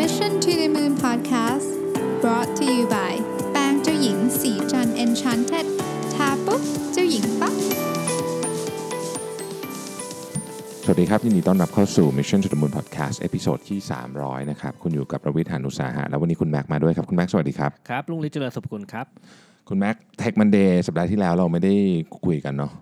Mission to the Moon Podcast brought to you by แป้งเจ้าหญิงศรีจันทร์ Enchanted ทาปุ๊บเจ้าหญิงปั๊บ สวัสดีครับยินดีต้อนรับเข้าสู่ Mission to the Moon Podcast episode ที่ 300 นะครับ คุณอยู่กับรวิศ หาญอุตสาหะ แล้ววันนี้คุณแม็กมาด้วยครับ คุณแม็กสวัสดีครับ ครับ ลุงฤทธิ์เจริญสุขคุณครับ คุณแม็ก Tech Monday สัปดาห์ที่แล้วเราไม่ได้คุยกันเนาะ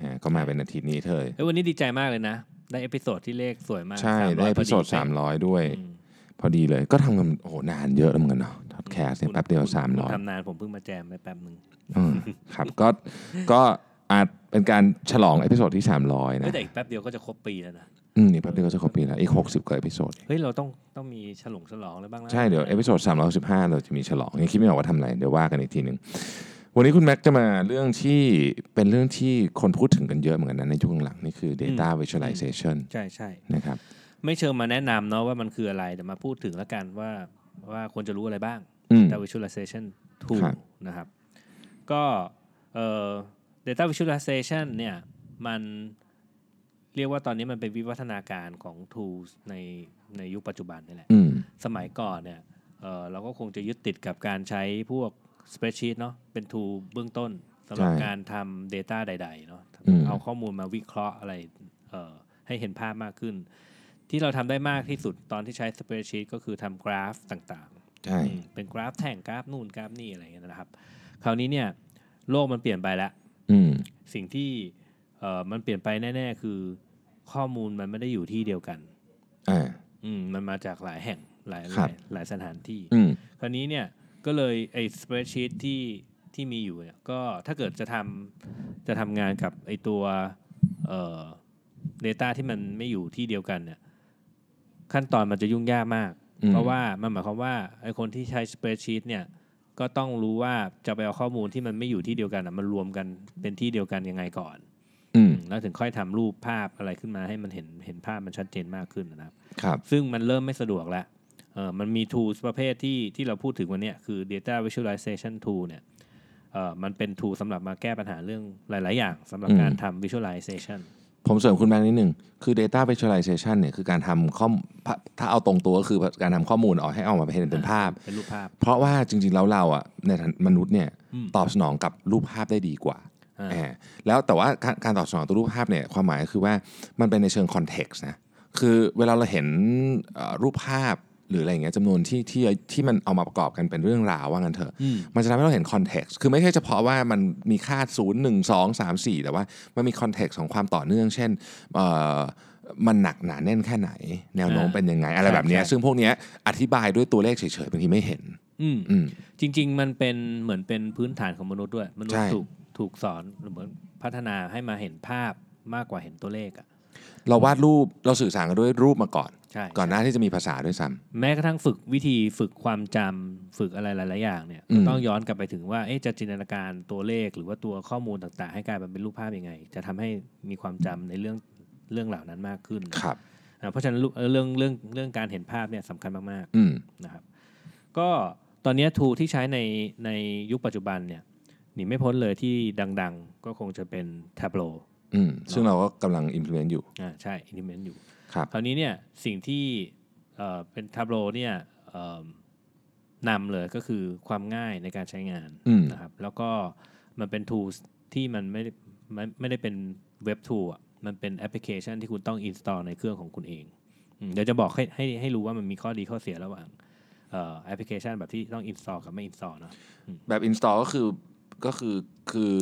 อ่าก็มาเป็นอาทิตย์นี้เธอเอ้ยวันนี้ดีใจมากเลยนะ ได้ episode ที่เลขสวยมากใช่ 300ได้ episode พอเป๊ะ300 ด้วย อืม พอดีเลย ก็ทำกันโอ้โหนานเยอะแล้วเหมือนกันเนาะพอดแคสต์เนี่ยแป๊บเดียวคุณ300ทำนานผมเพิ่งมาแจมไปแป๊บหนึ่งอืมครับก็ก็อาจเป็นการฉลอง episode ที่ 300 นะเฮ้ยแต่อีกแป๊บเดียวก็จะครบปีแล้วนะ อืมนี่แป๊บเดียวก็จะครบปีแล้ว อีก 60กว่า episode เฮ้ย เราต้องต้องมีฉลองฉลองอะไรบ้างนะใช่ เดี๋ยว episode 315 เราจะมีฉลองยังคิดไม่ออกว่าทำอะไร เดี๋ยวว่ากันอีกทีหนึ่ง วันนี้คุณแม็กจะมาเรื่องที่เป็นเรื่องที่คนพูดถึงกันเยอะเหมือนกันนะในช่วงหลังนี่คือ data visualization ใช่ใช่นะครับ ไม่เชิงมาแนะนำเนาะว่ามันคืออะไร แต่มาพูดถึงแล้วกันว่าว่าควรจะรู้อะไรบ้างอืม data visualization tool ครับนะครับ ก็เอ่อ data visualization เนี่ยมันเรียกว่าตอนนี้มันเป็นวิวัฒนาการของ tools ในในยุคปัจจุบันนี่แหละอืมสมัยก่อนเนี่ยเอ่อเราก็คงจะยึดติดกับการใช้พวก spreadsheet เนาะเป็น tool เบื้องต้นสำหรับใช่การทำ data ใดๆเนาะอืมเอาข้อมูลมาวิเคราะห์อะไรเอ่อให้เห็นภาพมากขึ้น ที่เราทำได้มากที่สุดตอนที่ใช้ spreadsheet ก็คือทำกราฟต่างใช่ ๆอืมเป็นกราฟแท่งกราฟนู่นกราฟนี่อะไรอย่างเงี้ยนะครับ คราวนี้เนี่ยโลกมันเปลี่ยนไปแล้ว อืม สิ่งที่เอ่อมันเปลี่ยนไปแน่ ๆ คือข้อมูลมันไม่ได้อยู่ที่เดียวกัน อ่า อืมมันมาจากหลายแห่งหลายหครัลาบยหลายสถานที่ อืม คราวนี้เนี่ยก็เลยไอ้ spreadsheet ที่ที่มีอยู่เนี่ยก็ถ้าเกิดจะทำจะทำงานกับไอ้ตัวเอ่อ data ที่มันไม่อยู่ที่เดียวกันเนี่ย ขั้นตอนมันจะยุ่งยากมากอืมเพราะว่ามันหมายความว่าไอ้คนที่ใช้ spreadsheet เนี่ยก็ต้องรู้ว่าจะไปเอาข้อมูลที่มันไม่อยู่ที่เดียวกันอะมันรวมกันเป็นที่เดียวกันยังไงก่อนอืมแล้วถึงค่อยทำรูปภาพอะไรขึ้นมาให้มันเห็นเห็นภาพมันชัดเจนมากขึ้นนะครับครับ ซึ่งมันเริ่มไม่สะดวกแล้วเออมันมี tools ประเภทที่ที่เราพูดถึงวันเนี้ยคือ data visualization tool เนี่ยเออมันเป็น tool สำหรับมาแก้ปัญหาเรื่องหลาย ๆ อย่างสำหรับอืมการทำ visualization ผมเสริมคุณแม็กนิดหนึ่งคือ data visualization เนี่ยคือการทำข้อมถ้าเอาตรงตัวก็คือการทำข้อมูลออกให้ออกมาเป็นเป็นภาพ เป็นรูปภาพ เพราะว่าจริงๆ แล้วเราอะในฐานะมนุษย์เนี่ยอืมตอบสนองกับรูปภาพได้ดีกว่าอ่าแหมแล้วแต่ว่าการการตอบสนองตัวรูปภาพเนี่ยความหมายก็คือว่ามันเป็นในเชิง context นะคือเวลาเราเห็นเอ่อรูปภาพ หรืออะไรอย่างเงี้ยจำนวนที่ที่ที่มันเอามาประกอบกันเป็นเรื่องราวว่างั้นเถอะอืมมันจะทำให้เราเห็น context คือไม่ใช่เฉพาะว่ามันมีค่าศูนย์หนึ่งสองสามสี่แต่ว่ามันมี context ของความต่อเนื่อง เช่นเอ่อมันหนักหนาแน่นแค่ไหน แนวโน้มอ่าเป็นยังไง อะไรแบบเนี้ยใช่ซึ่งพวกเนี้ยอธิบายด้วยตัวเลขเฉยๆบางทีไม่เห็นอืมอืมจริง ๆ มันเป็นเหมือนเป็นพื้นฐานของมนุษย์ด้วย มนุษใช่ย์ถูกถูกสอนหรือเหมือนพัฒนาให้มาเห็นภาพมากกว่าเห็นตัวเลขอะ เราวาดรูปเราสื่อสารกันด้วยรูปมาก่อน ใช่ก่อนหน้าที่จะมีภาษาด้วยซ้ำแม้กระทั่งฝึกวิธีฝึกความจำฝึกอะไรหลาย ๆ อย่างเนี่ยอืมต้องย้อนกลับไปถึงว่าเอ๊ะจะจินตนาการตัวเลขหรือว่าตัวข้อมูลต่าง ๆ ให้กลายมาเป็นรูปภาพยังไง จะทำให้มีความจำในเรื่องเรื่องเหล่านั้นมากขึ้นครับ อ่าเพราะฉะนั้นรูปเอ่อเรื่องเรื่องเรื่องการเห็นภาพเนี่ยสำคัญมากอืมๆนะครับก็ตอนเนี้ทูที่ใช้ในในยุคปัจจุบันเนี่ยหนีไม่พ้นเลยที่ดัง ๆ ก็คงจะเป็น Tableau อืมซึ่งเราก็กำลัง implement อยู่อ่าใช่ implement อยู่ครับคราวนี้เนี่ยสิ่งที่เอ่อเป็น Tableau เนี่ยเอิ่มนำเลยก็คือความง่ายในการใช้งานอืมนะครับแล้วก็มันเป็น tools ที่มันไม่ได้ไม่ไม่ได้เป็นเว็บ tool อะมันเป็นแอปพลิเคชันที่คุณต้อง install ในเครื่องของคุณเองอืมเดี๋ยวจะบอกให้ให้ให้รู้ว่ามันมีข้อดีข้อเสียระหว่างเอ่อแอปพลิเคชันแบบที่ต้อง install กับไม่ install เนอะแบบ install ก็คือ ก็คือคือ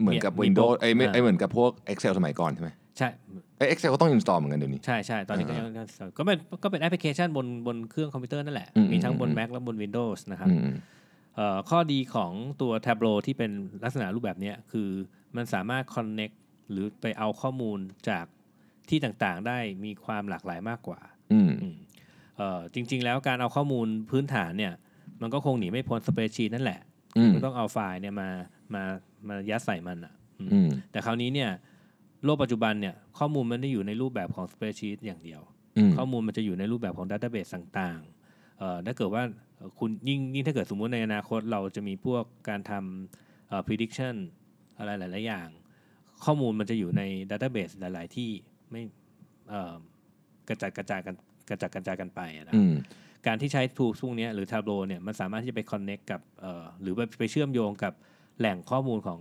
เหมือนกับมี Windows มีไอ้ยไม่อ่าไอ้ยเหมือนกับพวก Excel สมัยก่อนใช่ไหมใช่ไอ้ย Excel ก็ต้อง install เหมือนกันเดี๋ยวนี้ ใช่ใช่ตอนนี้ก็อ่ายังก็เป็นก็เป็นแอปพลิเคชันบนบนเครื่องคอมพิวเตอร์นั่นแหละอืมมีทั้งบนอืม Mac และบน Windows นะครับอืมเอ่อข้อดีของตัว Tableau ที่เป็นลักษณะรูปแบบเนี้ยคือมันสามารถ connect หรือไปเอาข้อมูลจากที่ต่างๆ ได้มีความหลากหลายมากกว่าอืมอืมเอ่อจริง ๆ แล้วการเอาข้อมูลพื้นฐานเนี่ย มันก็คงหนีไม่พ้น spreadsheet นั่นแหละ อืมมันต้องเอาไฟล์เนี่ยมามามายัดใส่มันอะอืมอืมแต่คราวนี้เนี่ยโลกปัจจุบันเนี่ยข้อมูลมันไม่ได้อยู่ในรูปแบบของ spreadsheet อย่างเดียวอืมข้อมูลมันจะอยู่ในรูปแบบของดัต a b เบสต่างๆเอ่อถ้าเกิดว่าเอ่อคุณยิ่งยิ่งถ้าเกิดสมมุติในอนาคตเราจะมีพวกการทำเอ่อ prediction อะไรหลาย ๆ อย่าง ข้อมูลมันจะอยู่ในดัต a b เบสหลาย ๆ ที่ไม่เอ่อกระจัดกระจายกันกระจัดกระจายกันไปอะนะอืม การที่ใช้ tool พวกเนี้ยหรือ Tableau เนี่ยมันสามารถที่จะไป connect กับเอ่อหรือไปไปเชื่อมโยงกับแหล่งข้อมูลของ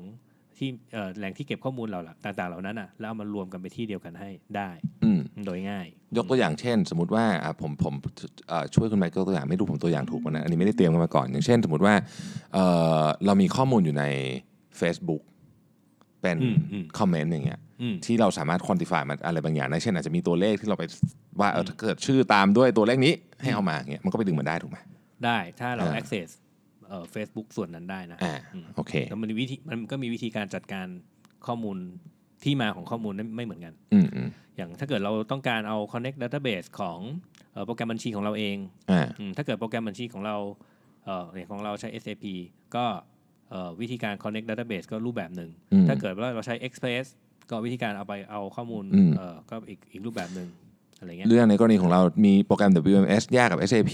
ที่เอ่อแหล่งที่เก็บข้อมูลเราล่ะต่างๆ เหล่านั้นอะแล้วเอามารวมกันไปที่เดียวกันให้ได้อืมโดยง่าย ยกตัวอย่างเช่น สมมติว่าอะผมผมเอ่อช่วยคุณไมเคิลตัวอย่างไม่รู้ผมตัวอย่างถูกไหมนะอันนี้ไม่ได้เตรียมกันมาก่อน อย่างเช่น สมมติว่าเอ่อเรามีข้อมูลอยู่ใน Facebook เป็นอืมอืมคอมเมนต์อย่างเงี้ยอืมที่เราสามารถ quantify มันอะไรบางอย่างได้เช่นอาจจะมีตัวเลขที่เราไปว่าเออถ้าเกิดชื่อตามด้วยตัวเลขนี้ให้เอามาอย่างเงี้ยมันก็ไปดึงมันได้ถูกไหมได้ถ้าเราอ่า access เอ่อ Facebook ส่วนนั้นได้นะอ่าอืมโอเคแล้วมันมีวิธีมันก็มีวิธีการจัดการข้อมูลที่มาของข้อมูลนั้นไม่เหมือนกันอืมอืมอย่างถ้าเกิดเราต้องการเอา connect database ของเอ่อโปรแกรมบัญชีของเราเองอ่าอืมถ้าเกิดโปรแกรมบัญชีของเราเอ่อเนี่ยของเราใช้ SAP ก็เอ่อ วิธีการ connect database ก็รูปแบบหนึ่งอืมถ้าเกิดว่าเราใช้ Express ก็วิธีการเอาไปเอาข้อมูลอืมเอ่อก็อีกอีกรูปแบบหนึ่งอะไรเงี้ยเรื่องในกรณีของเรามีโปรแกรม WMS แยกกับ SAP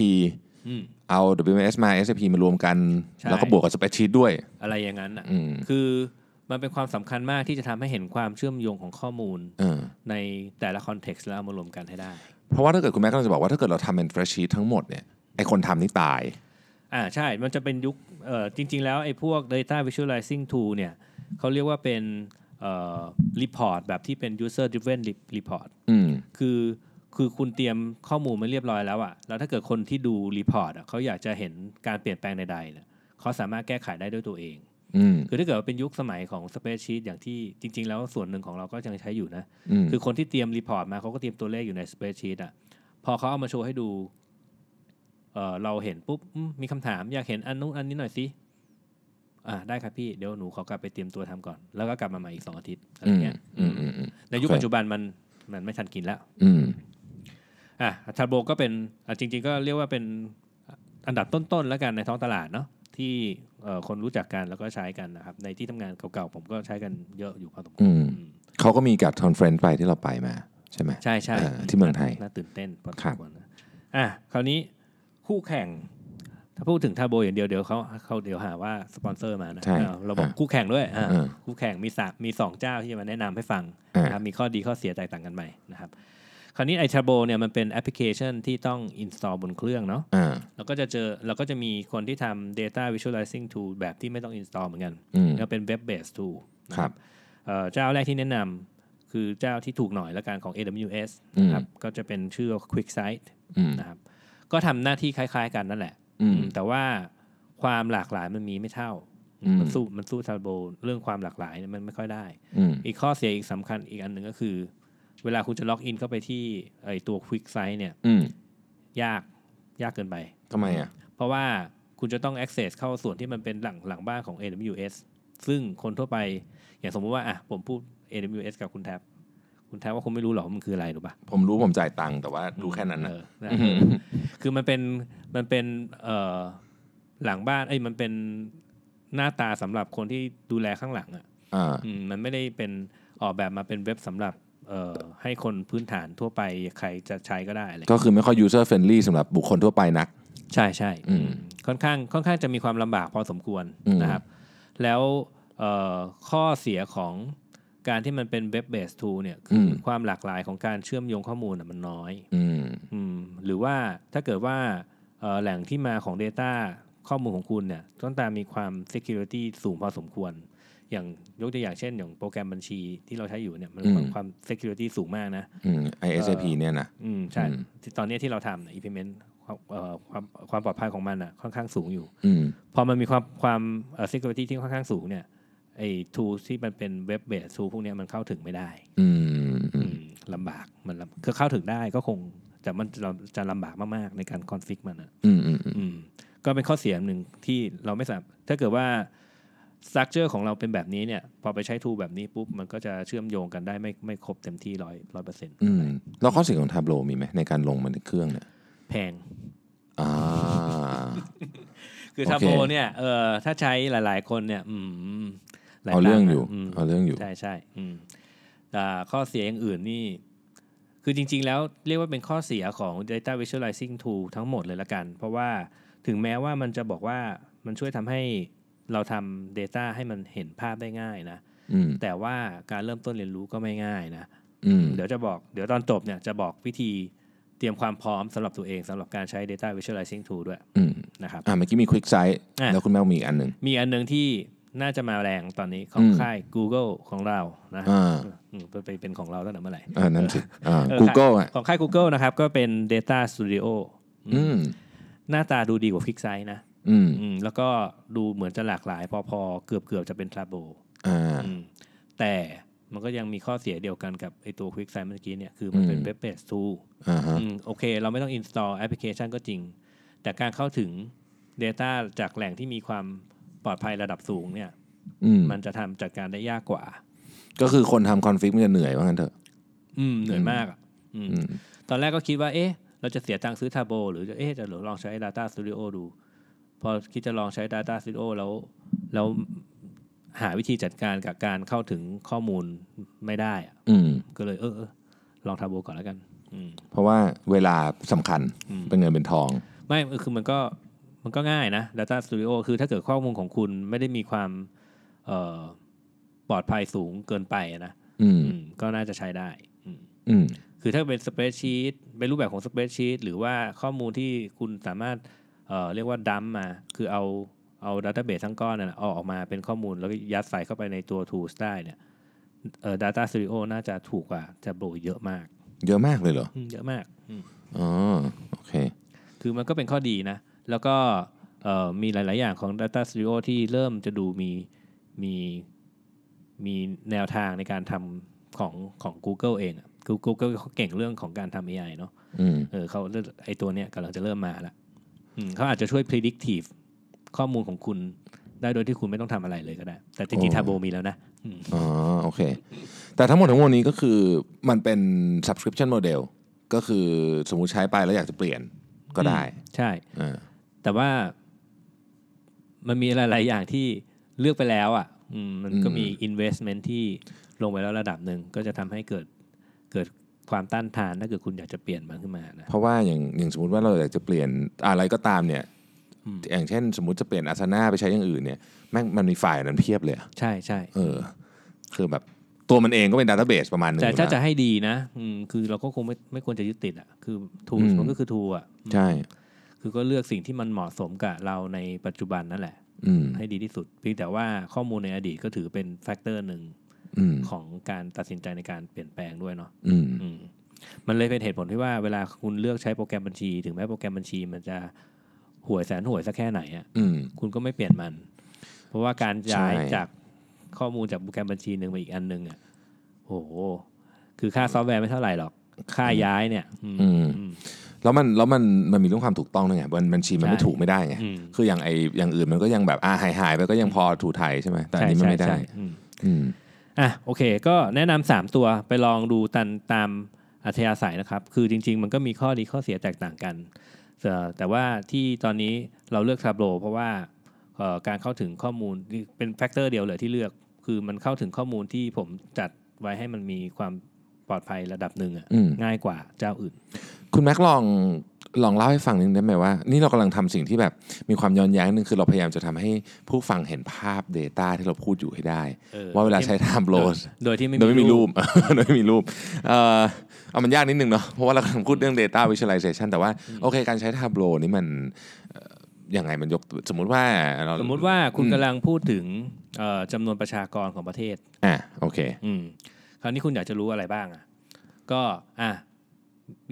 อืมเอา WMS มา SAP มารวมกันใช่แล้วก็บวกกับ spreadsheet ด้วย อะไรอย่างนั้นอะอืมคือมันเป็นความสำคัญมากที่จะทำให้เห็นความเชื่อมโยงของข้อมูลเออในแต่ละ context แล้วเอามารวมกันให้ได้ เพราะว่าถ้าเกิดคุณแม็กกำลังจะบอกว่าถ้าเกิดเราทำเป็น spreadsheet ทั้งหมดเนี่ยไอคนทำนี่ตายอ่าใช่ มันจะเป็นยุค เอ่อจริง ๆ แล้วไอ้พวก data visualizing tool เนี่ยเขาเรียกว่าเป็นเอ่อ report แบบที่เป็น user driven report อืม คือคือคุณเตรียมข้อมูลมาเรียบร้อยแล้วอะแล้วถ้าเกิดคนที่ดู report อะเขาอยากจะเห็นการเปลี่ยนแปลงใดๆเนี่ยเขาสามารถแก้ไขได้ด้วยตัวเอง อืม คือถ้าเกิดว่าเป็นยุคสมัยของ spreadsheet อย่างที่จริง ๆ แล้วส่วนหนึ่งของเราก็ยังใช้อยู่นะ อืม คือคนที่เตรียม report มาเขาก็เตรียมตัวเลขอยู่ใน spreadsheet อะพอเขาเอามาโชว์ให้ดู เออเราเห็นปุ๊บอืมมีคำถามอยากเห็นอันนู้นอันนี้หน่อยสิอ่าได้ครับพี่เดี๋ยวหนูขอกลับไปเตรียมตัวทำก่อน แล้วก็กลับมาใหม่อีกสองอาทิตย์อะไรอืมเงี้ยอืมอืมอืมในยุคโอเคปัจจุบันมันมันไม่ทันกินแล้ว อืมอะ Tableau ก็เป็นอะจริง ๆ ก็เรียกว่าเป็นอันดับต้นๆแล้วกันในท้องตลาดเนาะที่เอ่อคนรู้จักกันแล้วก็ใช้กันนะครับ ในที่ทำงานเก่าๆผมก็ใช้กันเยอะอยู่พอสมควร อืมอืมเขาก็มีกับ conference ไปที่เราไปมา ใช่ไหมใช่ใช่เออที่เมืองไทยน่าตื่นเต้นพอสครัมบควรนะอะคราวนี้ คู่แข่ง ถ้าพูดถึง Tableau อย่างเดียวเดี๋ยวเขาเขาเดี๋ยวหาว่าสปอนเซอร์มานะใช่เออเราบอกอะคู่แข่งด้วยอะเออคู่แข่งมีสามมีสองเจ้าที่จะมาแนะนำให้ฟังอ่านะครับมีข้อดีข้อเสียแตกต่างกันไปนะครับคราวนี้ไอทาโบเนี่ยมันเป็นแอปพลิเคชันที่ต้อง install บนเครื่องเนาะอ่าเราก็จะเจอเราก็จะมีคนที่ทำ data visualizing tool แบบที่ไม่ต้อง install เหมือนกันอืมก็เป็น web based tool ครับเอ่อเจ้าแรกที่แนะนำคือเจ้าที่ถูกหน่อยละกันของ AWS นะครับก็จะเป็นชื่อ QuickSight อืมนะครับ ก็ทำหน้าที่คล้าย ๆ กันนั่นแหละอืมอืมแต่ว่าความหลากหลายมันมีไม่เท่าอืมมันสู้มันสู้ทาโบเรื่องความหลากหลายเนี่ยมันไม่ค่อยได้อืมอีกข้อเสียอีกสำคัญอีกอันหนึ่งก็คือ เวลาคุณจะล็อกอินเข้าไปที่ไอตัว QuickSight เนี่ยอืมยากยากเกินไปทำไมอะ เพราะว่าคุณจะต้อง access เข้าส่วนที่มันเป็นหลังหลังบ้านของ AWS ซึ่งคนทั่วไปอย่างสมมุติว่าอะผมพูด AWS กับคุณแท็บ คุณแท็บว่าคุณไม่รู้หรอกว่ามันคืออะไรหรือปะผมรู้ผมจ่ายตังค์แต่ว่ารู้แค่นั้นนะเออนะคือมันเป็นมันเป็นเอ่อหลังบ้านเอ้ยมันเป็นหน้าตาสำหรับคนที่ดูแลข้างหลังอะอ่าอืมมันไม่ได้เป็นออกแบบมาเป็นเว็บสำหรับเอ่อให้คนพื้นฐานทั่วไปใครจะใช้ก็ได้อะไรก็คือไม่ค่อย user friendly สำหรับบุคคลทั่วไปนัก ใช่ใช่อืมค่อนข้างค่อนข้างจะมีความลำบากพอสมควรอืมนะครับ แล้วเอ่อข้อเสียของ การที่มันเป็นเว็บเบสทูเนี่ยคืออความหลากหลายของการเชื่อมโยงข้อมูลน่ะมันน้อยอืมอืมหรือว่าถ้าเกิดว่าเอ่อแหล่งที่มาของ Data ข้อมูลของคุณเนี่ยต้องตามมีความ Security สูงพอสมควร อย่างยกตัวอย่างเช่น อย่างโปรแกรมบัญชีที่เราใช้อยู่เนี่ยมันอืมมีความ Security สูงมากนะอืม ISAP เนี่ยนะอืมใช่อืมที่ตอนนี้ที่เราทำเนี่ย implement ความเอ่อความความปลอดภัยของมันอะค่อนข้างสูงอยู่อืมพอมันมีความความเอ่อ security ที่ค่อนข้างสูงเนี่ย ไอ้ tool ที่มันเป็น web based tool พวกเนี้ยมันเข้าถึงไม่ได้ อืมอือืมมลำบากมันลำคือเข้าถึงได้ก็คงแต่มันจะจะลำบากมากๆในการ config มันอะอืมอืมอืมอืมก็เป็นข้อเสียหนึ่งที่เราไม่สามารถถ้าเกิดว่า structure ของเราเป็นแบบนี้เนี่ย พอไปใช้ tool แบบนี้ปุ๊บ มันก็จะเชื่อมโยงกันได้ไม่ไม่ครบเต็มที่ร้อยร้อยเปอร์เซ็นต์อืมแล้วข้อเสียของ Tableau มีไหมในการลงมันในเครื่องเนี่ย แพงอ่าคือโอเคทาโบเนี่ยเออถ้าใช้หลาย ๆ คนเนี่ย อืม หลายเอาเรื่องตัค์อยู่ะมเอาเรื่องอยู่ใช่ใช่อืมแต่ข้อเสียอย่างอื่นนี่ คือจริง ๆ แล้วเรียกว่าเป็นข้อเสียของ data visualizing tool ทั้งหมดเลยละกัน เพราะว่าถึงแม้ว่ามันจะบอกว่ามันช่วยทำให้เราทำ data ให้มันเห็นภาพได้ง่ายนะอืมแต่ว่าการเริ่มต้นเรียนรู้ก็ไม่ง่ายนะอืมเดี๋ยวจะบอกเดี๋ยวตอนจบเนี่ยจะบอกวิธีตรียมความพร้อมสำหรับตัวเองสำหรับการใช้ Data Visualizing Tool ด้วยอืมนะครับอ่าเมื่อกี้มี Quick Sight อะแล้วคุณแม่มีอีกอันหนึ่งมีอันหนึงที่ น่าจะมาแรงตอนนี้ของอืมค่าย Google ของเรานะอ่าอืมไปเป็นของเราตั้งแต่เมื่อไหร่เออนั่นสิอ่าเออ Google อะของค่าย Google นะครับ ก็เป็น Data Studio อืมหน้าตาดูดีกว่า QuickSight นะอืมอืมแล้วก็ดูเหมือนจะหลากหลาย พอๆ เกือบเกือบๆจะเป็น Tableau อ่าอืมแต่มันก็ยังมีข้อเสียเดียวกันกับไอตัว QuickSight เมื่อกี้เนี่ย คือมันเป็นอืม Web Based Tool อ่าฮะอืมโอเค เราไม่ต้อง install application ก็จริง แต่การเข้าถึง Data จากแหล่งที่มีความ ปลอดภัยระดับสูงเนี่ย อืมมันจะทำจัดการได้ยากกว่า ก็คือคนทำคอนฟิกมันจะเหนื่อยว่างั้นเถอะ อืมเหนื่อยมากอะอืม อืม ตอนแรกก็คิดว่า เอ๊ะ เราจะเสียตังค์ซื้อ Tableau หรือจะเอ๊ะ จะลองใช้ Data Studio ดู พอคิดจะลองใช้ Data Studio แล้ว แล้วหาวิธีจัดการกับการเข้าถึงข้อมูลไม่ได้อะอืม ก็เลยเออเออลอง Tableau ก่อนแล้วกัน อืม เพราะว่าเวลาสำคัญอืม เป็นเงินเป็นทอง ไม่คือมันก็ มันก็ง่ายนะ Data Studio คือถ้าเกิดข้อมูลของคุณไม่ได้มีความเอ่อปลอดภัยสูงเกินไปนะอืมอืมก็น่าจะใช้ได้อืมอืมคือถ้าเป็นสเปรดชีตเป็นรูปแบบของสเปรดชีตหรือว่าข้อมูลที่คุณสามารถเอ่อเรียกว่าดัมมา คือเอาเอาดัตเตอร์เบสทั้งก้อนนั่นนะเอาออกมาเป็นข้อมูลแล้วก็ยัดใส่เข้าไปในตัว Tools ได้เนี่ยเอ่อ Data Studio น่าจะถูกกว่า Tableau เยอะมาก เยอะมากเลยเหรออืมเยอะมากอืมอ๋อโอเค คือมันก็เป็นข้อดีนะ แล้วก็เอ่อมีหลาย ๆ อย่างของ Data Studio ที่เริ่มจะดูมีมีมีแนวทางในการทำของของ Google เองอะคือ Google เขาเก่งเรื่องของการทำ AI เนาะอืมเออเขาไอตัวเนี้ยกำลังจะเริ่มมาละอืมเขาอาจจะช่วย predictive ข้อมูลของคุณได้โดยที่คุณไม่ต้องทำอะไรเลยก็ได้ แต่จริงโอ้ๆ Tableau มีแล้วนะอืมอ๋อโอเค แต่ทั้งหมดทั้งมวลนี้ก็คือมันเป็น subscription model ก็คือสมมุติใช้ไปแล้วอยากจะเปลี่ยนก็ได้ ใช่อ่า แต่ว่ามันมีหลาย ๆ อย่างที่เลือกไปแล้วอะอืมมันก็มี investment ที่ลงไปแล้วระดับหนึ่งก็จะทำให้เกิดเกิดความต้านทานถ้าเกิดคุณอยากจะเปลี่ยนมันขึ้นมานะเพราะว่าอย่างอย่างสมมติว่าเราอยากจะเปลี่ยนอะไรก็ตามเนี่ยอืมอย่างเช่น สมมติจะเปลี่ยนอาสนะไปใช้อย่างอื่นเนี่ยแม่งมันมีไฟล์นั้นเพียบเลยอะใช่ใช่เออ คือแบบตัวมันเองก็เป็น database ประมาณนึงแต่อยู่ถ้าแล้วจะให้ดีนะอืมคือเราก็คงไม่ไม่ควรจะยึดติดอะคือ tools อืมมันก็คือ tool อะใช่ คือก็เลือกสิ่งที่มันเหมาะสมกับเราในปัจจุบันนั่นแหละอืมให้ดีที่สุดเพียงแต่ว่าข้อมูลในอดีตก็ถือเป็น factor หนึ่งอืมของการตัดสินใจในการเปลี่ยนแปลงด้วยเนาะอืมอืมมันเลยเป็นเหตุผลที่ว่าเวลาคุณเลือกใช้โปรแกรมบัญชี ถึงแม้โปรแกรมบัญชีมันจะห่วยแสนห่วยสักแค่ไหนอะอืมคุณก็ไม่เปลี่ยนมัน เพราะว่าการย้ายใช่จากข้อมูลจากโปรแกรมบัญชีหนึ่งไปอีกอันหนึ่งอะโอ้โห คือค่าซอฟต์แวร์ไม่เท่าไหร่หรอก ค่าย้ายเนี่ย อืมอืมอืม แล้วมันแล้วมันมันมีเรื่องความถูกต้องด้วยไงบัญบัญชีมันไม่ใช่ถูกไม่ได้ไงอืมคืออย่างไออย่างอื่นมันก็ยังแบบอ่าหายหายไปก็ยังพอถูไทยใช่ไหมแต่อันนี้มันไม่ได้ใช่ใช่อืมอืมอะโอเค ก็แนะนำสามตัวไปลองดูตันตามอัธยาศัยนะครับ คือจริง ๆ มันก็มีข้อดีข้อเสียแตกต่างกันแต่แต่ว่าที่ตอนนี้เราเลือก Tableau เพราะว่าเอ่อการเข้าถึงข้อมูลเป็นแฟกเตอร์เดียวเลยที่เลือก คือมันเข้าถึงข้อมูลที่ผมจัดไว้ให้มันมีความปลอดภัยระดับหนึ่งอะอืมง่ายกว่าเจ้าอื่น คุณแม็กลองลองเล่าให้ฟังนิดนึงได้ไหมว่า นี่เรากำลังทำสิ่งที่แบบมีความย้อนแย้งนึงคือเราพยายามจะทำให้ผู้ฟังเห็นภาพ Data ที่เราพูดอยู่ให้ได้เออว่าเวลาใช้ Time l o s โดยที่ไม่โดยไม่มีรูปโดยไม่มีรูปเอ่อเอามันยากนิดนึงเนาะเพราะว่าเรากำลังพูดเรื่อง Data Visualization แต่ว่าโอเค การใช้ Tableau นี่มันเอ่อยังไงมันยกสมมุติว่าเราสมมุติว่าคุณอืมกำลังพูดถึงเอ่อจำนวนประชากรของประเทศอะโอเคอืมคราวนี้คุณอยากจะรู้อะไรบ้างอะก็อะ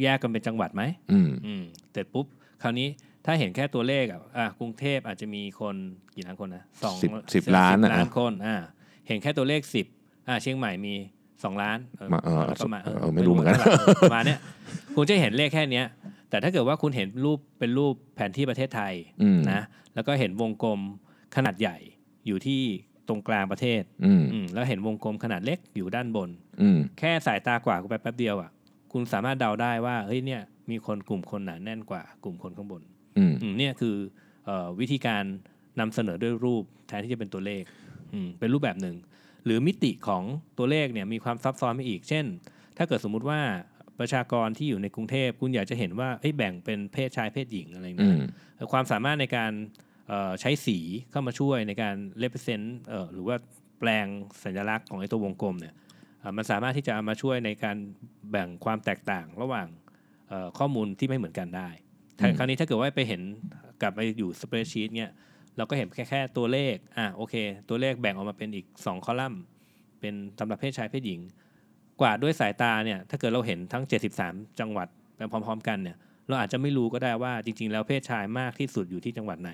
แยกกันเป็นจังหวัดไหมอืมอืมเสร็จปุ๊บ คราวนี้ถ้าเห็นแค่ตัวเลขอะอะกรุงเทพอาจจะมีคนกี่ล้านคนนะสองสิบสิบล้านอะล้านคนอ่าเห็นแค่ตัวเลขสิบอ่าเชียงใหม่มีสองล้านเออมาเออประมาณเออไม่รู้เหมือนกันท่าไหร่เออประมาณเนี้ยคุณจะเห็นเลขแค่เนี้ย แต่ถ้าเกิดว่าคุณเห็นรูปเป็นรูปแผนที่ประเทศไทยอืมนะแล้วก็เห็นวงกลมขนาดใหญ่อยู่ที่ตรงกลางประเทศ อืมอืมแล้วเห็นวงกลมขนาดเล็กอยู่ด้านบนอืมแค่สายตากว่าดไปแป๊บเดียวอะ คุณสามารถเดาได้ว่าเฮ้ยเนี่ยมีคนกลุ่มคนหนาแน่นกว่ากลุ่มคนข้างบนอืมอืมเนี่ยคือเอ่อวิธีการนำเสนอด้วยรูปแทนที่จะเป็นตัวเลขอืมเป็นรูปแบบหนึ่ง หรือมิติของตัวเลขเนี่ยมีความซับซ้อนไปอีก เช่น ถ้าเกิดสมมุติว่าประชากรที่อยู่ในกรุงเทพคุณอยากจะเห็นว่าเอ้ยแบ่งเป็นเพศชายเพศหญิงอะไรอืเงี้ยมความสามารถในการเอ่อใช้สีเข้ามาช่วยในการ represent เอ่อหรือว่าแปลงสัญลักษณ์ของไอ้ตัววงกลมเนี่ยเอ่อ มันสามารถที่จะเอามาช่วยในการแบ่งความแตกต่างระหว่างเอ่อข้อมูลที่ไม่เหมือนกันได้แต่อืมคราวนี้ถ้าเกิดว่าไปเห็นกลับไปอยู่สเปรดชีตเนี่ยเราก็เห็นแค่แค่ตัวเลขอะโอเค ตัวเลขแบ่งออกมาเป็นอีกสองคอลัมน์ เป็นสำหรับเพศชายเพศหญิง กว่าดด้วยสายตาเนี่ยถ้าเกิดเราเห็นทั้ง 73 จังหวัดไปพร้อม ๆ กันเนี่ยเราอาจจะไม่รู้ก็ได้ว่าจริง ๆ แล้วเพศชายมากที่สุดอยู่ที่จังหวัดไหน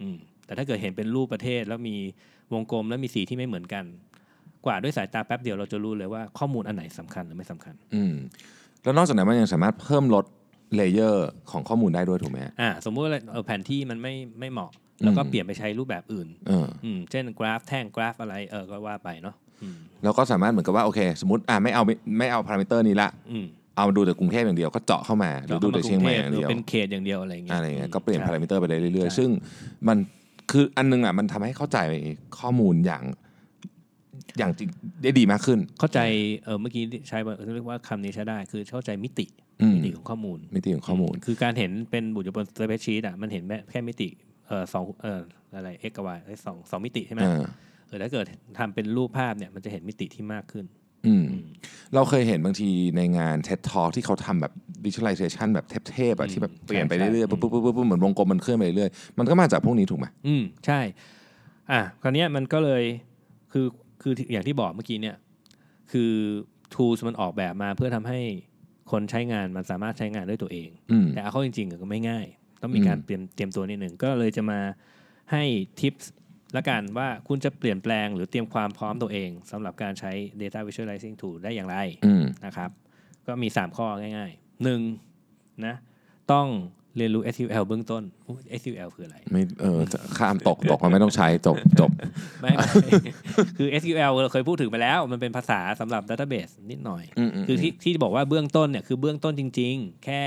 อืมแต่ถ้าเกิดเห็นเป็นรูปประเทศแล้วมีวงกลมแล้วมีสีที่ไม่เหมือนกัน กวาดด้วยสายตาแป๊บเดียวเราจะรู้เลยว่าข้อมูลอันไหนสำคัญหรือไม่สำคัญ อืมแล้วนอกจากนั้นมันยังสามารถเพิ่มลด layer ของข้อมูลได้ด้วยถูกไหมฮะอ่าสมมุติว่าเออแผนที่มันไม่ไม่เหมาะ แล้วก็อืมเปลี่ยนไปใช้รูปแบบอื่นเอออืมเช่นกราฟแท่งกราฟอะไรเออก็ว่าไปเนาะอืมแล้วก็สามารถเหมือนกับว่าโอเค สมมติอ่าไม่เอาไม่ไม่เอาพารามิเตอร์นี้ละอืมเอาดูแต่กรุงเทพอย่างเดียวก็เจาะเข้ามาหรือดูแต่เชียงใหม่อย่างหรืเดียวเป็นเขตอย่างเดียวอะไรอย่างเงี้ยอะไรเงี้ยก็เปลี่ยนใช่พารามิเตอร์ไปได้เรื่อยใช่ๆซึ่งมันคืออันนึงอะมันทำให้เข้าใจข้อมูลอย่าง อย่างจริงได้ดีมากขึ้น เข้าใจเออเมื่อกี้ใช้ว่าเรียกว่าคำนี้ใช้ได้ คือเข้าใจมิติอืมมิติของข้อมูล มิติของข้อมูล คือการเห็นเป็นบุตรบนสเปซชีตอะมันเห็นแค่มิติเออสองเอออะไร x กับ y เอ้ยสองสองมิติใช่ไหมอ่าเออถ้าเกิดทำเป็นรูปภาพเนี่ยมันจะเห็นมิติที่มากขึ้นอืมเราเคยเห็นบางทีในงาน TED Talk ที่เขาทำแบบ visualization แบบเทพๆอะอืมที่แบบเปลี่ยนไปใช่เรื่อยๆใช่ปุ๊บปุ๊บปุ๊บปุ๊บเหมือนวงกลมมันเคลื่อนไปเรื่อยๆมันก็มาจากพวกนี้ถูกไหมอืมใช่ อะคราวเนี้ยมันก็เลยคือ คืออย่างที่บอกเมื่อกี้เนี่ยคือ tools มันออกแบบมาเพื่อทำให้คนใช้งานมันสามารถใช้งานด้วยตัวเองอืมแต่เอาเข้าจริงๆก็ไม่ง่าย ต้องมีการอืมเตรียมเตรียมตัวนิดหนึ่งก็เลยจะมาให้ทิปส์ละกันว่าคุณจะเปลี่ยนแปลงหรือเตรียมความพร้อมตัวเองสำหรับการใช้ data visualizing tool ได้อย่างไรอืมนะครับ ก็มี 3 ข้อง่ายๆหนึ่งนะต้อง เรียนรู้ SQL เบื้องต้นอุ๊ย SQL คืออะไร ไม่เออข้ามตกตกมันไม่ต้องใช้จบจบไม่ไม่คือ SQL เราเคยพูดถึงไปแล้ว มันเป็นภาษาสำหรับ Database นิดหน่อยอืมมคือที่ที่บอกว่าเบื้องต้นเนี่ยคือเบื้องต้นจริง ๆ แค่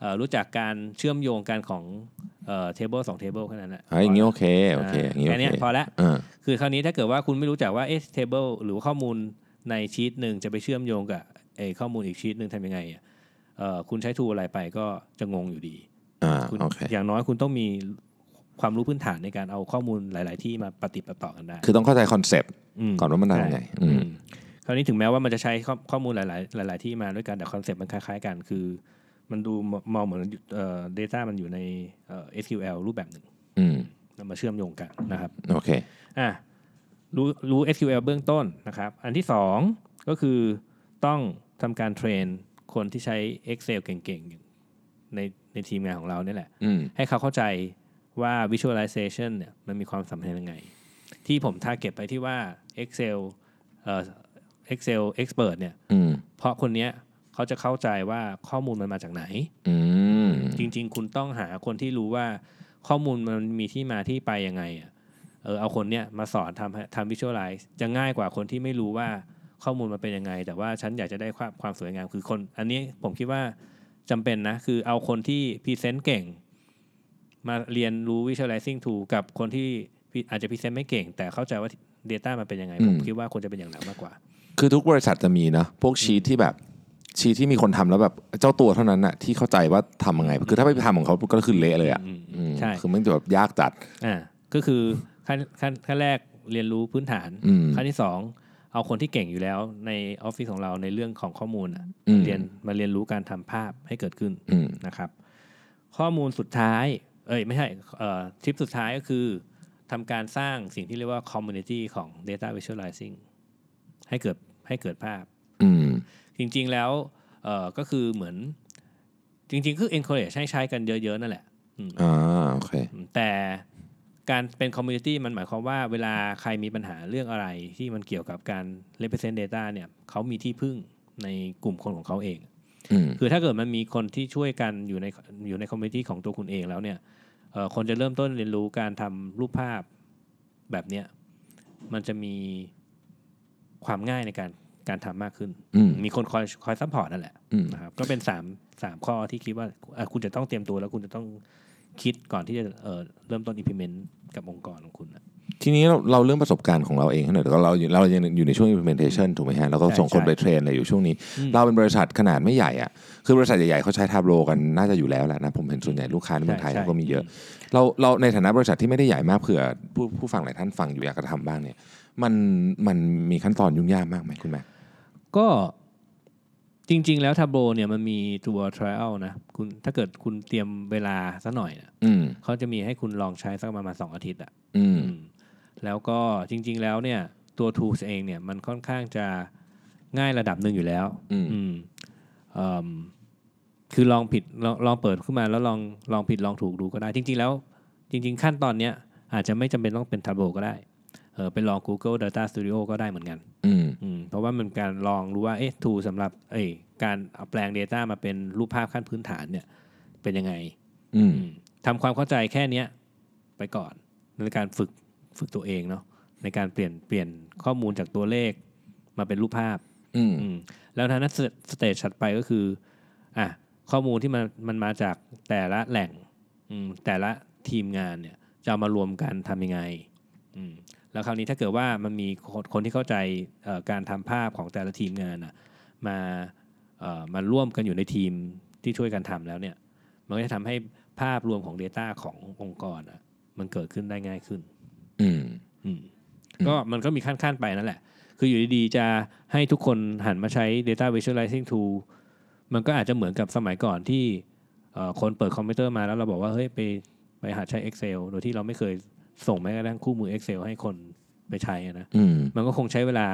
เอ่อรู้จักการเชื่อมโยงกันของเอ่อ table สอง table แค่นั้นแหละเฮ้ยอย่างงี้โอเคโอเคอย่างงี้โอแค่เนี้ยพอละเออคือคราวนี้ถ้าเกิดว่าคุณไม่รู้จักว่าเอ๊ะ table หรือว่าข้อมูลในชีตหนึ่งจะไปเชื่อมโยงกับไอ้ข้อมูลอีกชีตหนึ่งทำยังไงอะเอ่อ คุณใช้ tool อะไรไปก็จะงงอยู่ดีอ่าคุณโอเคอย่างน้อยคุณต้องมีความรู้พื้นฐานในการเอาข้อมูลหลาย ๆ ที่มาปะติดปะต่อกันได้ คือต้องเข้าใจ concept มันก่อนว่ามันทำยังไงใช่อืมอืมคราวนี้ถึงแม้ว่ามันจะใช้ข้อข้อมูลหลาย ๆ หลาย ๆ ที่มาด้วยกันแต่ concept มันคล้าย ๆ กัน คือ มันดูมมองเหมือนเอ่อ data มันอยู่ในเอ่อ SQL รูปแบบหนึ่งอืมนำมาเชื่อมโยงกันนะครับ โอเคอะรู้รู้ SQL เบื้องต้นนะครับ อันที่สองก็คือต้องทำการเทรน คนที่ใช้ Excel เก่งๆ ในในทีมงานของเราเนี่ยแหละอืมให้เขาเข้าใจว่า visualization เนี่ยมันมีความสำคัญยังไง ที่ผมทาร์เก็ตไปที่ว่า Excel เอ่อ Excel expert เนี่ยอืมเพราะคนเนี้ยเขาจะเข้าใจว่าข้อมูลมันมาจากไหนอืมจริง ๆ คุณต้องหาคนที่รู้ว่าข้อมูลมันมีที่มาที่ไปยังไงอะเออเอาคนเนี้ยมาสอนทำให้ทำ visualize จะง่ายกว่าคนที่ไม่รู้ว่า ข้อมูลมันเป็นยังไง แต่ว่าฉันอยากจะได้ความความสวยงามคือคน อันนี้ผมคิดว่าจำเป็นนะ คือเอาคนที่ present เก่ง มาเรียนรู้ visualizing tool กับคนที่อาจจะ present ไม่เก่ง แต่เข้าใจว่า Data มันเป็นยังไง ผมคิดว่าควรจะเป็นอย่างนั้นมากกว่า คือทุกบริษัทจะมีเนอะพวกชีทที่แบบชีทที่มีคนทำแล้วแบบเจ้าตัวเท่านั้นน่ะที่เข้าใจว่าทำยังไง คือถ้าไปทำของเขาก็คือเละเลยอะอืมอืมใช่คือมันจะแบบยากจัดอ่าก็คือขั้นขั้นขั้นแรกเรียนรู้พื้นฐานอืมขั้นที่สอง เอาคนที่เก่งอยู่แล้วในออฟฟิศของเราในเรื่องของข้อมูลอะอืมเรียนมาเรียนรู้การทำภาพให้เกิดขึ้นอืมนะครับ ข้อมูลสุดท้าย เอ้ยไม่ใช่เอ่อทิปสุดท้ายก็คือทำการสร้างสิ่งที่เรียกว่า community ของ data visualizing ให้เกิดให้เกิดภาพอืมจริง ๆ แล้วเอ่อก็คือเหมือน จริง ๆ คือ encourage ให้ใช้กันเยอะ ๆ นั่นแหละอืมอ่าโอเคแต่ การเป็น community มันหมายความว่าเวลาใครมีปัญหาเรื่องอะไรที่มันเกี่ยวกับการ represent data เนี่ยเขามีที่พึ่งในกลุ่มคนของเขาเองอืมคือถ้าเกิดมันมีคนที่ช่วยกันอยู่ในอยู่ใน community ของตัวคุณเองแล้วเนี่ยเอ่อคนจะเริ่มต้นเรียนรู้การทำรูปภาพแบบเนี้ยมันจะมีความง่ายในการการทำมากขึ้นอืมมีคนคอยคอย support นั่นแหละอืมนะครับก็เป็นสามสามข้อที่คิดว่าอะคุณจะต้องเตรียมตัวแล้วคุณจะต้อง คิดก่อนที่จะเอ่อเริ่มต้น implement กับองค์กรของคุณนะทีนี้เราเราเรื่องประสบการณ์ของเราเองให้หน่อยแต่ก็เราอยู่เรายังอยู่ในช่วง implementation ถูกไหมฮะเราก็ใช่ส่งคนใช่ไป train อะไรอยู่ช่วงนี้อืมเราเป็นบริษัทขนาดไม่ใหญ่อะคือบริษัทใหญ่ๆเขาใช้ทาโ o กันน่าจะอยู่แล้วแหละนะ ผมเห็นส่วนใหญ่ลูกค้าในเมืองไทยใช่เขาก็มีเยอะใช่เราเราในฐานะบริษัทที่ไม่ได้ใหญ่มากเผื่อผู้ผู้ฟังหลายท่านฟังอยู่อยากจะทำบ้างเนี่ย มันมันมีขั้นตอนยุ่งยากมากไหมคุณแม่ก็ จริง ๆ แล้ว Tableau เนี่ยมันมีตัว trial นะคุณถ้าเกิดคุณเตรียมเวลาสักหน่อยนะอืมเขาจะมีให้คุณลองใช้สักประมาณสองอาทิตย์อะอืมอืม แล้วก็จริง ๆ แล้วเนี่ยตัว tools เองเนี่ยมันค่อนข้างจะง่ายระดับหนึ่งอยู่แล้ว อืม อืมเอิ่มคือลองผิดลองลองเปิดขึ้นมาแล้วลองลองผิดลองถูกดูก็ได้ จริง ๆ แล้ว จริง ๆ ขั้นตอนเนี้ยอาจจะไม่จำเป็นต้องเป็น Tableau ก็ได้ เออไปลอง Google Data Studio ก็ได้เหมือนกันอืมอืมเพราะว่ามันการลองรู้ว่าเอ๊ะ tool สำหรับเอ้ยการเอาแปลง Data มาเป็นรูปภาพขั้นพื้นฐานเนี่ยเป็นยังไงอืมอืมทำความเข้าใจแค่เนี้ยไปก่อนในการฝึกฝึกตัวเองเนาะในการเปลี่ยนเปลี่ยนข้อมูลจากตัวเลขมาเป็นรูปภาพอืมอืมแล้วทางนั้นสสเตจถัดไปก็คืออะข้อมูลที่มันมันมาจากแต่ละแหล่งอืมแต่ละทีมงานเนี่ยจะเอามารวมกันทำยังไงอืม แล้วคราวนี้ถ้าเกิดว่ามันมีคนคนที่เข้าใจเอ่อการทำภาพของแต่ละทีมงานอะมาเอ่อมาร่วมกันอยู่ในทีมที่ช่วยกันทำแล้วเนี่ยมันก็จะทำให้ภาพรวมของ Data ขององค์กรอะมันเกิดขึ้นได้ง่ายขึ้น อืมอืมก็มันก็มีขั้นๆไปนั่นแหละ คืออยู่ดีๆ จะให้ทุกคนหันมาใช้ Data Visualizing Tool มันก็อาจจะเหมือนกับสมัยก่อนที่เอ่อคนเปิดคอมพิวเตอร์มาแล้วเราบอกว่า เฮ้ยไปไปหัดใช้ Excel โดยที่เราไม่เคย ส่งแม้กระทั่งคู่มือ Excel ให้คนไปใช้อะนะอืมมันก็คงใช้เวลา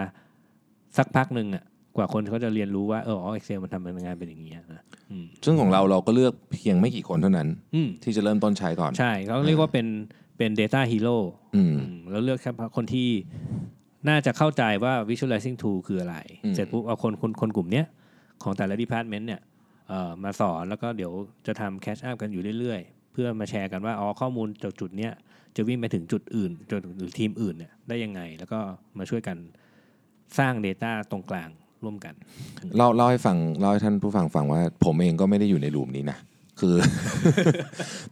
สักพักหนึ่งอะกว่าคนเขาจะเรียนรู้ว่าเอออ๋อ Excel มันทำงานเป็นอย่างนี้ยนะอืมซึ่งของเราเราก็เลือกเพียงไม่กี่คนเท่านั้นอืมที่จะเริ่มต้นใช้ก่อน ใช่เขาเรียกว่าเป็นเป็น Data Hero อืมอืมแล้วเลือกเฉพาะคนที่น่าจะเข้าใจว่า visualizing tool คืออะไรอืมเสร็จปุ๊บเอาคนคนคนกลุ่มเนี้ยของแต่ละ department เนี่ยเอ่อมาสอนแล้วก็เดี๋ยวจะทำ catch up กันอยู่เรื่อยๆ เพื่อมาแชร์กันว่าอ๋อข้อมูลจากจุดเนี้ย จะวิ่งไปถึงจุดอื่นจุดหรือทีมอื่นเนี่ยได้ยังไง แล้วก็มาช่วยกันสร้าง Data ตรงกลางร่วมกันเล่าเล่าให้ฟังเล่าให้ท่านผู้ฟังฟังว่า ผมเองก็ไม่ได้อยู่ในรูมนี้นะคือ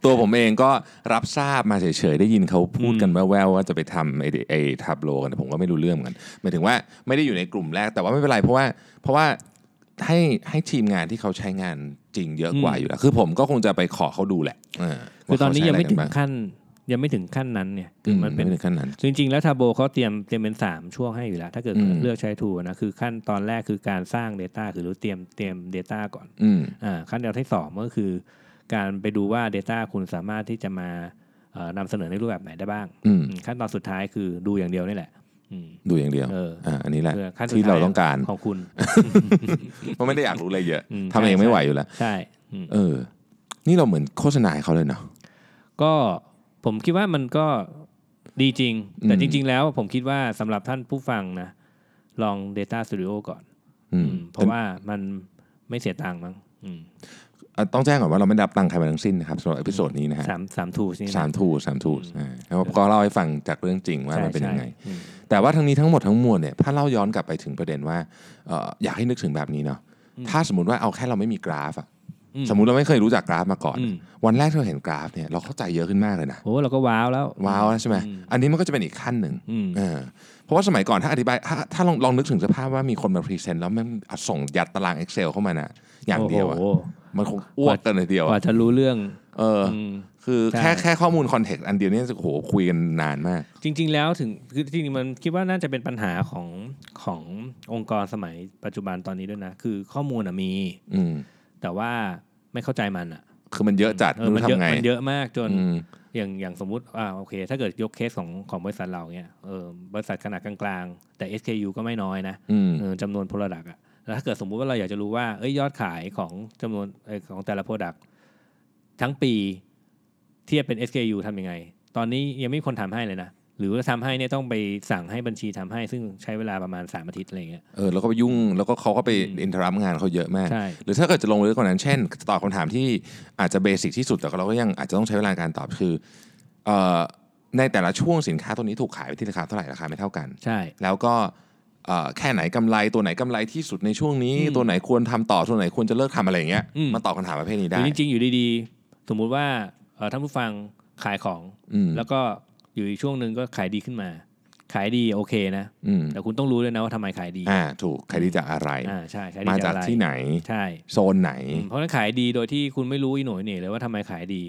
ตัวผมเองก็รับทราบมาเฉยๆ ได้ยินเขาพูดกันแว่วๆว่าจะไปทำไอ้ไอ้ทับโลกันแต่ผมก็ไม่รู้เรื่องเหมือนกันหมายถึงว่าไม่ได้อยู่ในกลุ่มแรกแต่ว่าไม่เป็นไรเพราะว่าเพราะว่าให้ให้ทีมงานที่เขาใช้งานจริงเยอะกว่าอืมอยู่แล้ว คือผมก็คงจะไปขอเขาดูแหละเคือตอนนี้ว่ายังเขาไม่ใช้ถึอะรกันบ้างขั้น ยังไม่ถึงขั้นนั้นเนี่ยอืคือมมันเป็นไม่ถึงขั้นนั้นจริง ๆ แล้วทาโบเขาเตรียมเตรียมเป็น 3 ช่วงให้อยู่แล้ว ถ้าเกิดอืมเลือกใช้ทูนะคือขั้นตอนแรกคือการสร้าง Data คือรู้เตรียมเตรียม Data ก่อนอืมอ่าขั้นตอนที่สองก็คือ การไปดูว่า Data คุณสามารถที่จะมาเอ่อนำเสนอในรูปแบบไหนได้บ้างอืมอืมขั้นตอนสุดท้ายคือดูอย่างเดียวนี่แหละอืมดูอย่างเดียวเอออ่าอันนี้แหละเพื่อขั้นสุดที่ท้ยเราต้องการของคุณเพราะไม่ได้อยากรู้อะไรเยอะอืมทำเองใช่ไม่ไหวอยู่แล้วใช่อืมเออ นี่เราเหมือนโฆษณาให้เขาเลยเนาะก็ ผมคิดว่ามันก็ดีจริง แต่อืมจริง ๆ แล้วผมคิดว่าสำหรับท่านผู้ฟังนะ ลอง Data Studio ก่อนอืมอืมเพราะว่ามันไม่เสียตังค์มั้งอืมอะต้องแจ้งก่อนว่าเราไม่ได้รับตังค์ใครมาทั้งสิ้นนะครับสำหรับ episode นี้นะฮะสามสามทูนี่นะสามทูสามทูแล้วก็เล่าให้ฟังจากเรื่องจริงว่าใช่มันเป็นยังไงใช่อืมแต่ว่าทั้งนี้ทั้งหมดทั้งมวลเนี่ยถ้าเล่าย้อนกลับไปถึงประเด็นว่าเอ่ออยากให้นึกถึงแบบนี้เนาะถ้าสมมติว่าเอาแค่เราไม่มีกราฟอะอืม สมมุติเราไม่เคยรู้จักกราฟมาก่อนอืมวันแรกที่เราเห็นกราฟเนี่ยเราเข้าใจเยอะขึ้นมากเลยนะโอ้เราก็ว้าวแล้วว้าวแล้วใช่ไหมอืมอันนี้มันก็จะเป็นอีกขั้นหนึ่งอืมเออเพราะว่าสมัยก่อนถ้าอธิบายถ้าถ้าลองลองนึกถึงสภาพว่ามีคนมา present แล้วมันเอาส่งยัดตาราง Excel เข้ามาน่ะอย่างเดียวอะโอ้โหมันคงอ้วกกันเลยเดียวอะว่าจะรู้เรื่อง เอออืมคือใช่แค่แค่ข้อมูล context อันเดียวนี่โอ้โหคุยกันนานมาก จริง ๆ แล้วถึงคือจริงๆมันคิดว่าน่าจะเป็นปัญหาของขององค์กรสมัยปัจจุบันตอนนี้ด้วยนะ คือข้อมูลอะมี อืม แต่ว่าไม่เข้าใจมันอะคือมันเยอะจัดเออไม่มันรู้เยอะทำไงมันเยอะมากจนอืมอย่างอย่างสมมุติอ่าโอเค ถ้าเกิดยกเคสของของบริษัทเราเนี่ยเออบริษัทขนาดกลางๆ แต่ SKU ก็ไม่น้อยนะอืมเออจำนวน Product อะแล้วถ้าเกิดสมมุติว่าเราอยากจะรู้ว่าเอ้ยยอดขายของจำนวนเอ่อของแต่ละ Product ทั้งปีเทียบเป็น SKU ทำยังไง ตอนนี้ยังไม่มีคนทำให้เลยนะ หรือว่าทำให้เนี่ยต้องไปสั่งให้บัญชีทำให้ ซึ่งใช้เวลาประมาณ3อาทิตย์อะไรเงี้ยเออแล้วก็ไปยุ่งแล้วก็เขาก็ไปอืมอินทรัพงานเขาเยอะมากใช่หรือถ้าเกิดจะลงลึกกว่านั้นเช่นตอบคำถามที่อาจจะเบสิกที่สุดแต่เราก็ยังอาจจะต้องใช้เวลาในการตอบคือเอ่อในแต่ละช่วงสินค้าตัวนี้ถูกขายไปที่ราคาเท่าไหร่ราคาไม่เท่ากันใช่แล้วก็เอ่อแค่ไหนกำไรตัวไหนกำไรที่สุดในช่วงนี้อืมตัวไหนควรทำต่อตัวไหนควรจะเลิกทำอะไรอย่างเงี้ยอืมมาตอบคำถามประเภทนี้หได้รือจริงๆอยู่ดีๆ สมมุติว่าเอ่อท่านผู้ฟังขายของอืมแล้วก็ อยู่อีกช่วงหนึ่งก็ขายดีขึ้นมา ขายดีโอเคนะอืมแต่คุณต้องรู้ด้วยนะว่าทำไมขายดีอ่าถูกใครที่จากอะไรอ่าใช่ขายดีมาจากอะไรที่ไหน ใช่ โซนไหนอืมเพราะฉะนั้นขายดีโดยที่คุณไม่รู้อีโหน่อยเหน่เลยว่าทำไมขายดี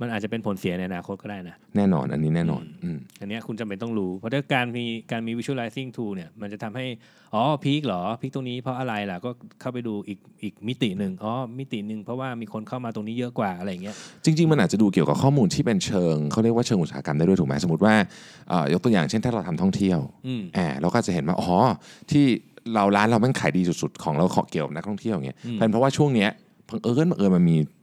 มันอาจจะเป็นผลเสียในอนาคตก็ได้นะ แน่นอนอันนี้แน่นอนอืมอันเนี้ยคุณจำเป็นต้องรู้ เพราะถ้าการมีการมี visualizing tool เนี่ยมันจะทำให้ อ๋อพีคเหรอพีคตรงนี้เพราะอะไรล่ะ ก็เข้าไปดูอีกอีกมิติหนึ่งอ๋อมิติหนึ่งเพราะว่ามีคนเข้ามาตรงนี้เยอะกว่าอะไรอย่างเงี้ยจริง ๆ มันอาจจะดูเกี่ยวกับข้อมูลที่เป็นเชิงเขาเรียกว่าเชิงอุตสาหกรรมได้ด้วยถูกไหมสมมติว่าเอ่อยกตัวอย่างเช่นถ้าเราทำท่องเที่ยวอืมอ่าเราก็จะเห็นว่าอ๋อที่เราร้านเราแม่งขายดีสุดๆของเราเกี่ยวกับนักท่องเที่ยวอย่างเงี้ยอืมเป็นเพราะว่าช่วงเนี้ยบังเอิญบังเอิญมันมีแบบมี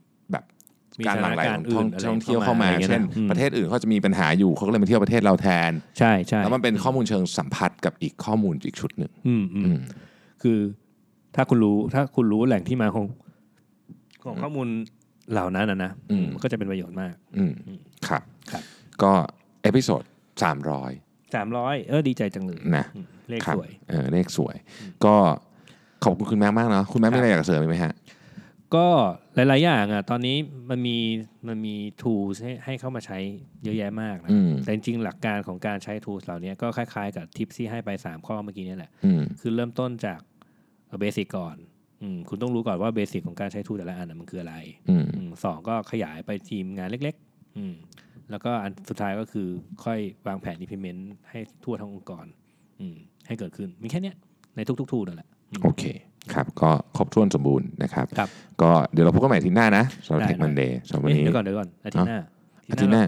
การหลั่งไหลของท่องสถานการณ์อื่นท่องเที่ยวเข้ามาอะไรอย่างเงี้ยเช่นอืมประเทศอื่นเขาจะมีปัญหาอยู่เขาก็เลยมาเที่ยวประเทศเราแทน ใช่ใช่แล้วมันเป็นข้อมูลเชิงสัมผัสกับอีกข้อมูลอีกชุดหนึ่งอืมอือืมมคือถ้าคุณรู้ถ้าคุณรู้แหล่งที่มาของของข้อมูลเหล่านั้นนะนะมันก็จะเป็นประโยชน์มาก อืมครับครับ ก็ episode สามร้อยสามร้อยเออดีใจจังเลยนะอืมเลขครับสวยเออเลขสวย ก็ขอบคุณคุณแม็กมากเนาะคุณแม็กมีอะไรอยากเสริมอีกไหมฮะ ก็หลาย ๆ อย่างอะตอนนี้มันมีมันมี tools ให้ให้เข้ามาใช้เยอะแยะมากนะอืมแต่จริงๆหลักการของการใช้ tools เหล่านี้ก็คล้าย ๆ กับทิปที่ให้ไป 3 ข้อเมื่อกี้นี่แหละอืมคือเริ่มต้นจาก basic ก่อนอืมคุณต้องรู้ก่อนว่าเบสิกของการใช้ tool แต่ละอันนะมันคืออะไรอืมอืมสองก็ขยายไปทีมงานเล็กๆอืมแล้วก็อันสุดท้ายก็คือค่อยวางแผน implement ให้ทั่วทั้งองค์กรอืมให้เกิดขึ้นมีแค่เนี้ยในทุก ๆ tool นั่นแหละอืมโอเค ครับก็ครบถ้วนสมบูรณ์นะครับครับ ก็เดี๋ยวเราพบกันใหม่อาทิตย์หน้านะสำหรับได้ เทคมันเดย์สำหรับวันเอ๊ะนี้ เดี๋ยวก่อนเดี๋ยวก่อนอาทิตย์หน้า อาทิตย์หน้า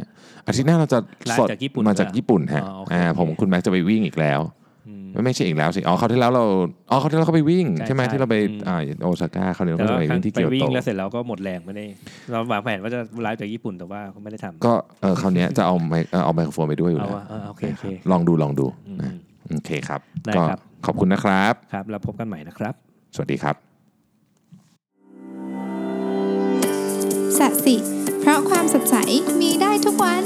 อาทิตย์หน้าเราจะไลฟ์สดจากญี่ปุ่นมาจากเหรอญี่ปุ่นฮะอ๋อโอเค อ่าผมคุณแม็กจะไปวิ่งอีกแล้ว อืม ไม่ไม่ใช่อีกแล้วสิอ๋อเขาวที่แล้วเราอ๋อเขาวที่แล้วเขาไปวิ่ง ใช่ใช่ไหมใช่ที่เราไปอืม อ่าโอซาก้าเขาวเดี๋ยวแต่เราก็จะว่าไปวิ่งที่ไปเกียววิ่โตงแล้วเสร็จแล้วก็หมดแรงไม่ได้ เราวางแผนว่าจะไลฟ์จากญี่ปุ่นแต่ว่าเขาไม่ได้ทำก็เออคราวเนี้ยจะเอาไมค์เอ่อเอาไมโครโฟนไปด้วยอยู่เอาแล้ววะเออโอเคโอเค ลองดูลองดูอืมนะโอเคครับได้ก็ครับ ขอบคุณนะครับ ครับ แล้วพบกันใหม่นะครับ สวัสดีครับสัสิ เพราะความสดใสมีได้ทุกวัน